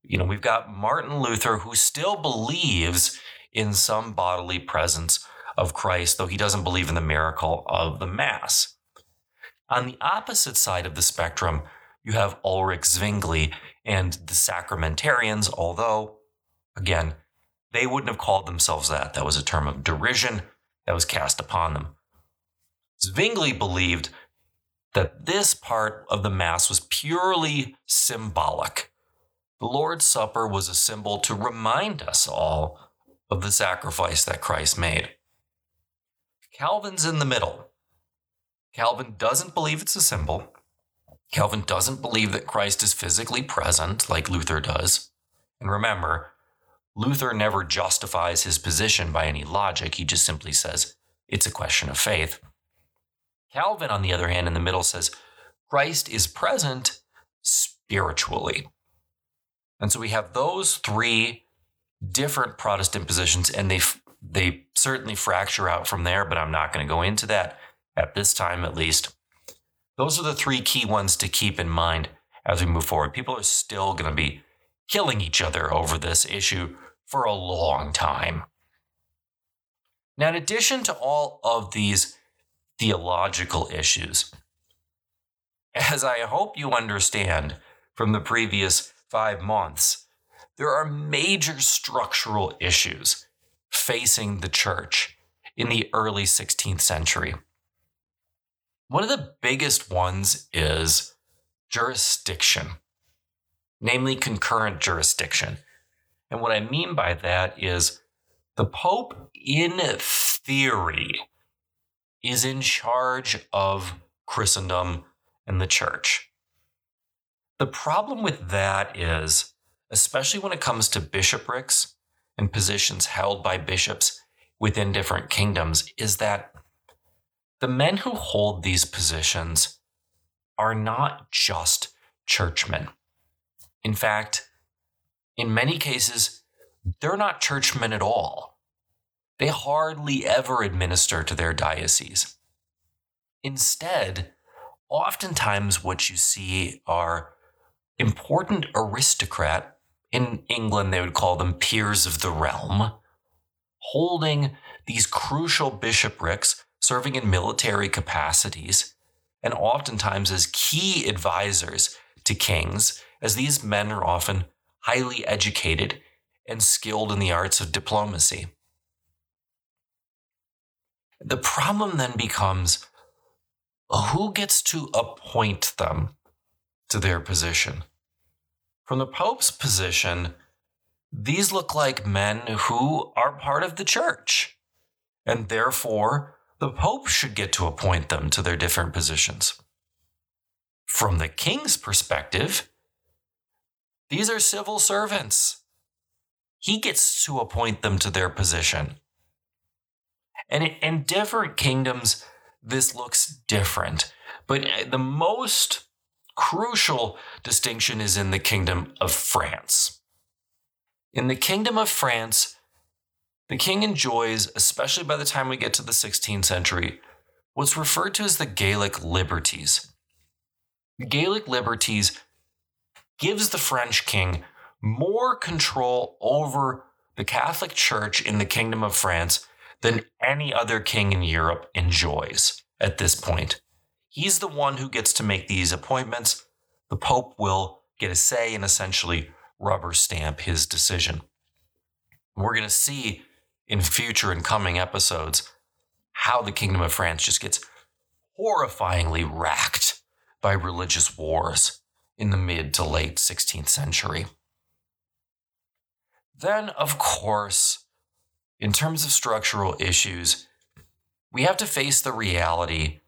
You know, we've got Martin Luther, who still believes in some bodily presence of Christ, though he doesn't believe in the miracle of the Mass. On the opposite side of the spectrum, you have Ulrich Zwingli and the Sacramentarians, although, again, they wouldn't have called themselves that. That was a term of derision that was cast upon them. Zwingli believed that this part of the Mass was purely symbolic. The Lord's Supper was a symbol to remind us all of the sacrifice that Christ made. Calvin's in the middle. Calvin doesn't believe it's a symbol. Calvin doesn't believe that Christ is physically present like Luther does. And remember, Luther never justifies his position by any logic, he just simply says it's a question of faith. Calvin, on the other hand, in the middle says Christ is present spiritually. And so we have those three different Protestant positions, and they, they certainly fracture out from there, but I'm not going to go into that at this time at least. Those are the three key ones to keep in mind as we move forward. People are still going to be killing each other over this issue for a long time. Now, in addition to all of these theological issues, as I hope you understand from the previous five months, there are major structural issues facing the church in the early 16th century. One of the biggest ones is jurisdiction, namely concurrent jurisdiction. And what I mean by that is the Pope, in theory, is in charge of Christendom and the church. The problem with that is, especially when it comes to bishoprics and positions held by bishops within different kingdoms, is that the men who hold these positions are not just churchmen. In fact, in many cases, they're not churchmen at all. They hardly ever administer to their diocese. Instead, oftentimes what you see are important aristocrat, in England they would call them peers of the realm, holding these crucial bishoprics, serving in military capacities, and oftentimes as key advisors to kings, as these men are often highly educated, and skilled in the arts of diplomacy. The problem then becomes who gets to appoint them to their position? From the Pope's position, these look like men who are part of the church, and therefore the Pope should get to appoint them to their different positions. From the king's perspective, these are civil servants. He gets to appoint them to their position. And in different kingdoms, this looks different. But uh, the most crucial distinction is in the kingdom of France. In the kingdom of France, the king enjoys, especially by the time we get to the 16th century, what's referred to as the Gallic liberties. The Gallic liberties gives the French king more control over the Catholic Church in the Kingdom of France than any other king in Europe enjoys at this point. He's the one who gets to make these appointments. The Pope will get a say and essentially rubber stamp his decision. We're going to see in future and coming episodes how the Kingdom of France just gets horrifyingly racked by religious wars in the mid to late 16th century. Then, of course, in terms of structural issues, we have to face the reality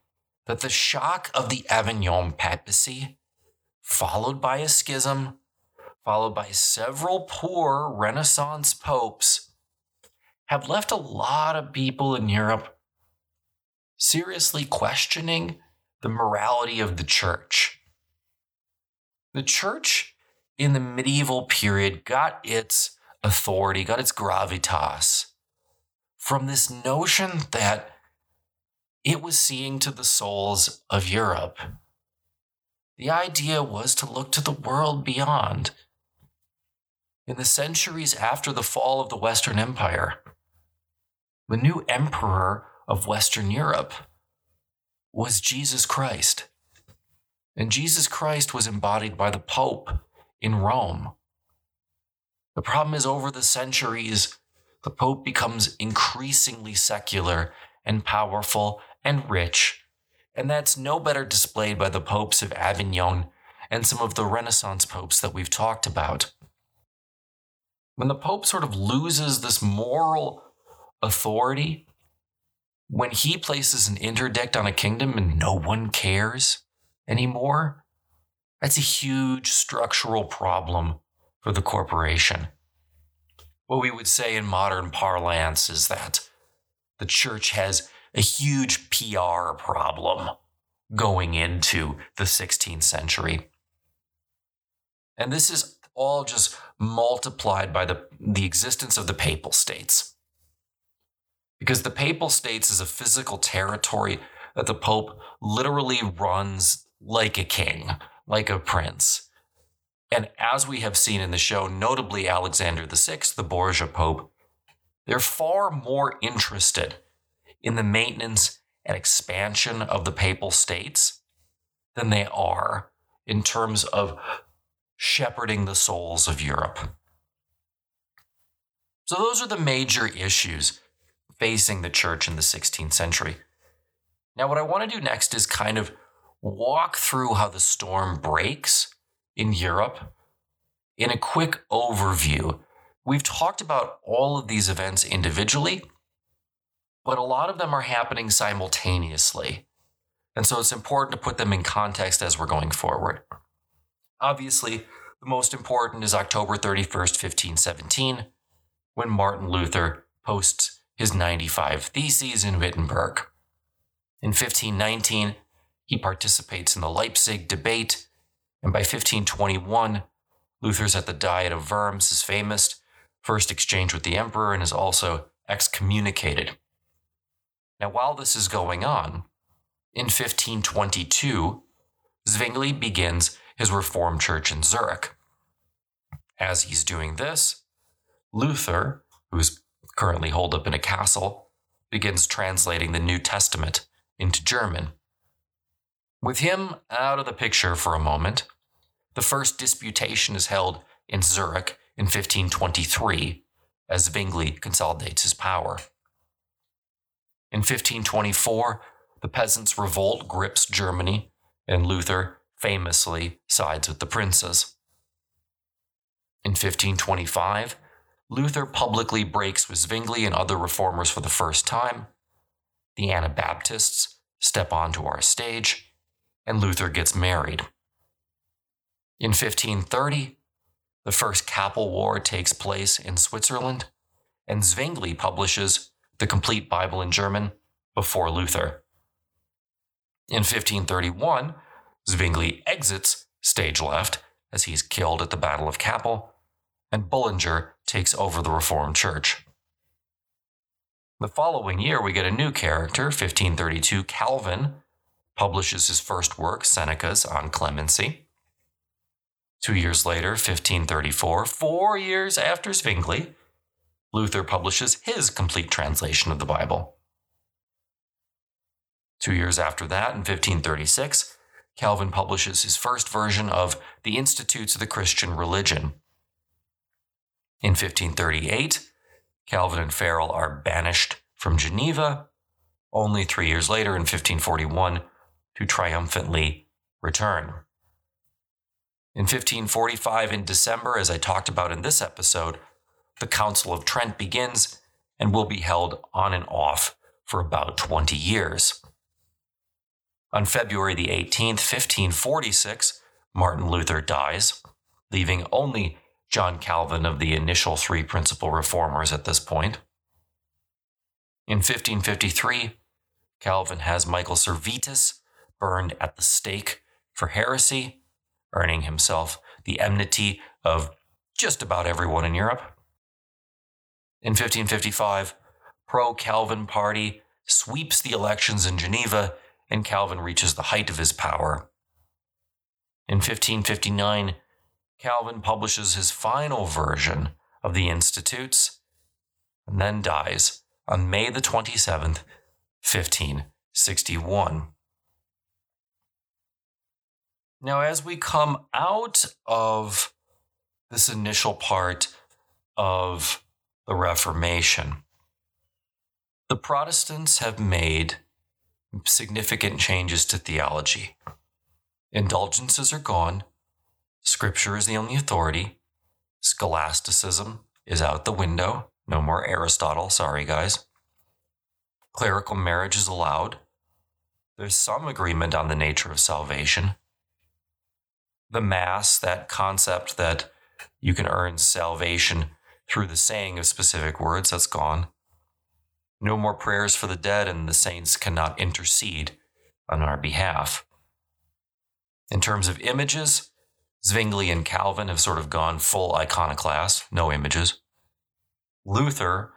that the shock of the Avignon papacy, followed by a schism, followed by several poor Renaissance popes, have left a lot of people in Europe seriously questioning the morality of the church. The church in the medieval period got its authority, got its gravitas from this notion that it was seeing to the souls of Europe. The idea was to look to the world beyond. In the centuries after the fall of the Western Empire, the new emperor of Western Europe was Jesus Christ. And Jesus Christ was embodied by the Pope in Rome. The problem is, over the centuries, the Pope becomes increasingly secular and powerful and rich, and that's no better displayed by the popes of Avignon and some of the Renaissance popes that we've talked about. When the Pope sort of loses this moral authority, when he places an interdict on a kingdom and no one cares anymore, that's a huge structural problem for the corporation. What we would say in modern parlance is that the church has a huge PR problem going into the 16th century. And this is all just multiplied by the, the existence of the papal states. Because the papal states is a physical territory that the Pope literally runs like a king, like a prince. And as we have seen in the show, notably Alexander VI, the Borgia Pope, they're far more interested in the maintenance and expansion of the papal states than they are in terms of shepherding the souls of Europe. So, those are the major issues facing the church in the 16th century. Now, what I want to do next is kind of walk through how the storm breaks in Europe in a quick overview. We've talked about all of these events individually, but a lot of them are happening simultaneously. And so it's important to put them in context as we're going forward. Obviously, the most important is October 31st, 1517, when Martin Luther posts his 95 Theses in Wittenberg. In 1519, he participates in the Leipzig debate, and by 1521, Luther's at the Diet of Worms, his famous first exchange with the emperor, and is also excommunicated. Now, while this is going on, in 1522, Zwingli begins his Reformed church in Zurich. As he's doing this, Luther, who's currently holed up in a castle, begins translating the New Testament into German. With him out of the picture for a moment, the first disputation is held in Zurich in 1523 as Zwingli consolidates his power. In 1524, the peasants' revolt grips Germany, and Luther famously sides with the princes. In 1525, Luther publicly breaks with Zwingli and other reformers for the first time. The Anabaptists step onto our stage, and Luther gets married. In 1530, the First Kappel War takes place in Switzerland, and Zwingli publishes the complete Bible in German before Luther. In 1531, Zwingli exits stage left as he's killed at the Battle of Kappel, and Bullinger takes over the Reformed Church. The following year, we get a new character, 1532, Calvin, publishes his first work, Seneca's On Clemency. Two years later, 1534, four years after Zwingli, Luther publishes his complete translation of the Bible. Two years after that, in 1536, Calvin publishes his first version of the Institutes of the Christian Religion. In 1538, Calvin and Farel are banished from Geneva, only three years later, in 1541, to triumphantly return. In 1545, in December, as I talked about in this episode, the Council of Trent begins and will be held on and off for about 20 years. On February the 18th, 1546, Martin Luther dies, leaving only John Calvin of the initial three principal reformers at this point. In 1553, Calvin has Michael Servetus burned at the stake for heresy, earning himself the enmity of just about everyone in Europe. In 1555, pro Calvin party sweeps the elections in Geneva, and Calvin reaches the height of his power. In 1559, Calvin publishes his final version of the Institutes and then dies on May the 27th, 1561. Now, as we come out of this initial part of the Reformation, the Protestants have made significant changes to theology. Indulgences are gone, Scripture is the only authority, scholasticism is out the window, no more Aristotle, sorry guys. Clerical marriage is allowed. There's some agreement on the nature of salvation. The Mass, that concept that you can earn salvation through the saying of specific words, that's gone. No more prayers for the dead, and the saints cannot intercede on our behalf. In terms of images, Zwingli and Calvin have sort of gone full iconoclast, no images. Luther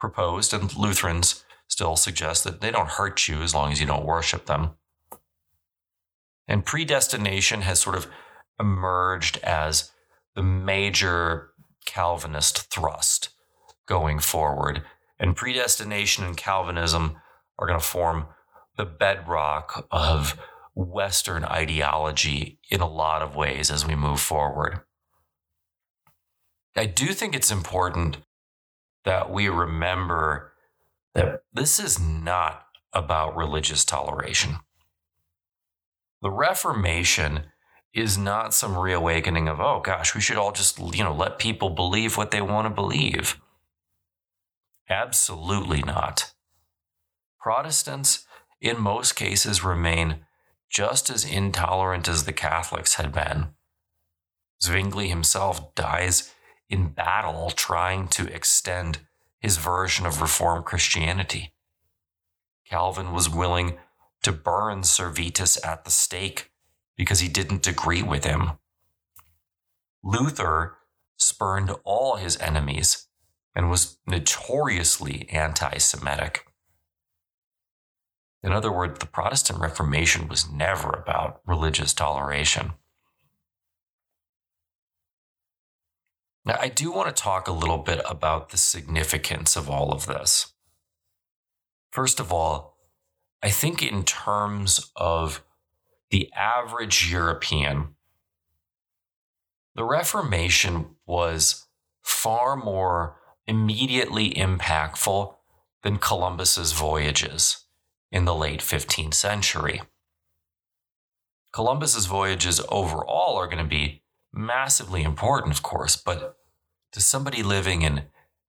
proposed, and Lutherans still suggest that they don't hurt you as long as you don't worship them. And predestination has sort of emerged as the major Calvinist thrust going forward. And predestination and Calvinism are going to form the bedrock of Western ideology in a lot of ways as we move forward. I do think it's important that we remember that this is not about religious toleration. The Reformation is not some reawakening of, oh gosh, we should all just, you know, let people believe what they want to believe. Absolutely not. Protestants, in most cases, remain just as intolerant as the Catholics had been. Zwingli himself dies in battle trying to extend his version of Reformed Christianity. Calvin was willing to burn Servetus at the stake because he didn't agree with him. Luther spurned all his enemies and was notoriously anti Semitic. In other words, the Protestant Reformation was never about religious toleration. Now, I do want to talk a little bit about the significance of all of this. First of all, I think in terms of the average European, the Reformation was far more immediately impactful than Columbus's voyages in the late 15th century. Columbus's voyages overall are going to be massively important, of course, but to somebody living in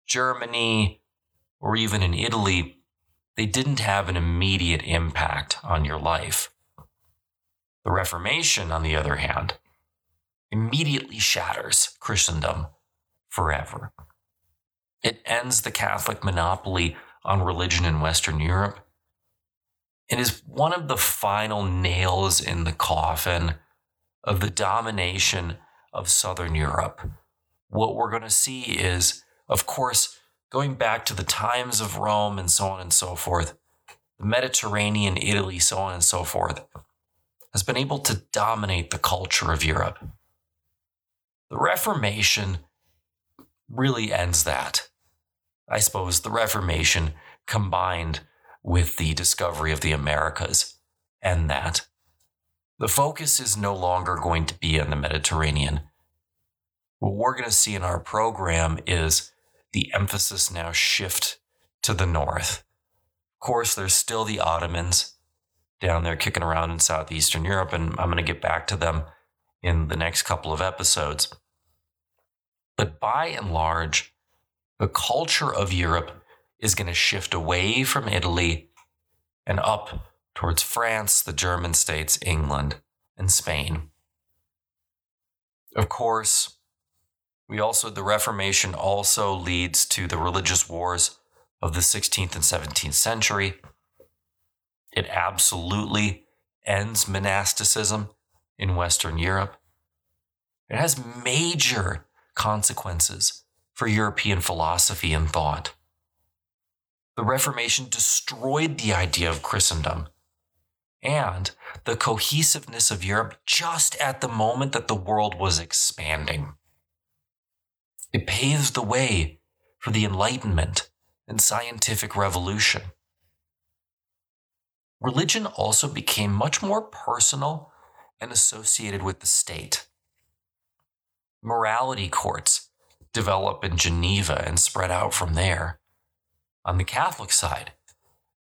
Germany or even in Italy, they didn't have an immediate impact on your life. The Reformation, on the other hand, immediately shatters Christendom forever. It ends the Catholic monopoly on religion in Western Europe. It is one of the final nails in the coffin of the domination of Southern Europe what we're going to see is, of course, going back to the times of Rome and so on and so forth, the Mediterranean, Italy, so on and so forth, has been able to dominate the culture of Europe. The Reformation really ends that. I suppose the Reformation combined with the discovery of the Americas end that. The focus is no longer going to be on the Mediterranean what we're going to see in our program is the emphasis now shift to the north. Of course, there's still the Ottomans down there kicking around in southeastern Europe, and I'm going to get back to them in the next couple of episodes. But by and large, the culture of Europe is going to shift away from Italy and up towards France, the German states, England, and Spain. Of course, we also, the Reformation also leads to the religious wars of the 16th and 17th century. It absolutely ends monasticism in Western Europe. It has major consequences for European philosophy and thought. The Reformation destroyed the idea of Christendom and the cohesiveness of Europe just at the moment that the world was expanding. It paves the way for the Enlightenment and scientific revolution. Religion also became much more personal and associated with the state. Morality courts develop in Geneva and spread out from there. On the Catholic side,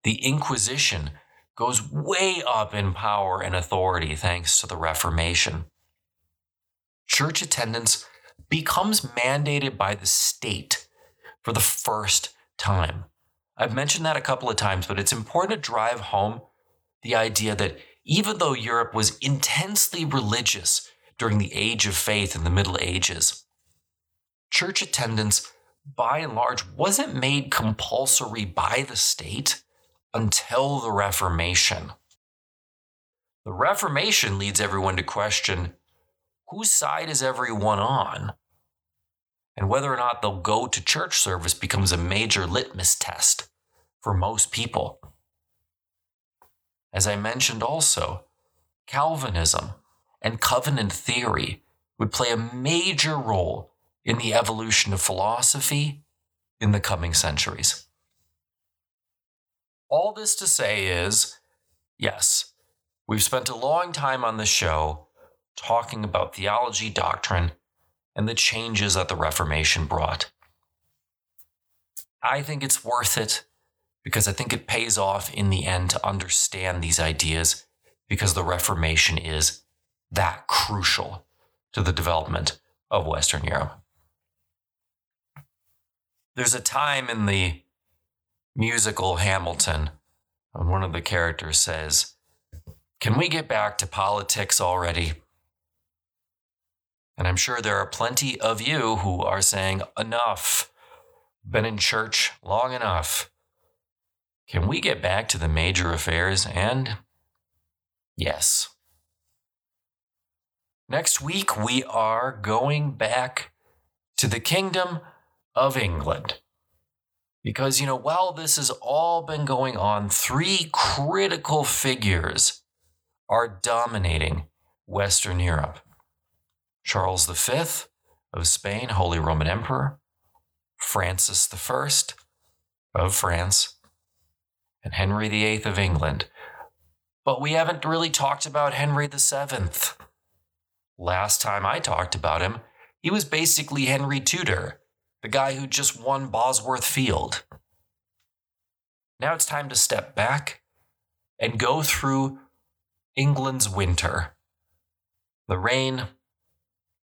the Inquisition goes way up in power and authority thanks to the Reformation. Church attendance becomes mandated by the state for the first time. I've mentioned that a couple of times, but it's important to drive home the idea that even though Europe was intensely religious during the Age of Faith in the Middle Ages, church attendance by and large wasn't made compulsory by the state until the Reformation. The Reformation leads everyone to question whose side is everyone on? And whether or not they'll go to church service becomes a major litmus test for most people. As I mentioned also, Calvinism and covenant theory would play a major role in the evolution of philosophy in the coming centuries. All this to say is yes, we've spent a long time on the show talking about theology, doctrine, and the changes that the Reformation brought. I think it's worth it because I think it pays off in the end to understand these ideas because the Reformation is that crucial to the development of Western Europe. There's a time in the musical Hamilton, and one of the characters says, Can we get back to politics already? And I'm sure there are plenty of you who are saying, Enough. Been in church long enough. Can we get back to the major affairs? And yes. Next week, we are going back to the Kingdom of England. Because, you know, while this has all been going on, three critical figures are dominating Western Europe Charles V of Spain, Holy Roman Emperor, Francis I of France, and Henry VIII of England. But we haven't really talked about Henry VII. Last time I talked about him, he was basically Henry Tudor the guy who just won Bosworth Field. Now it's time to step back and go through England's winter, the reign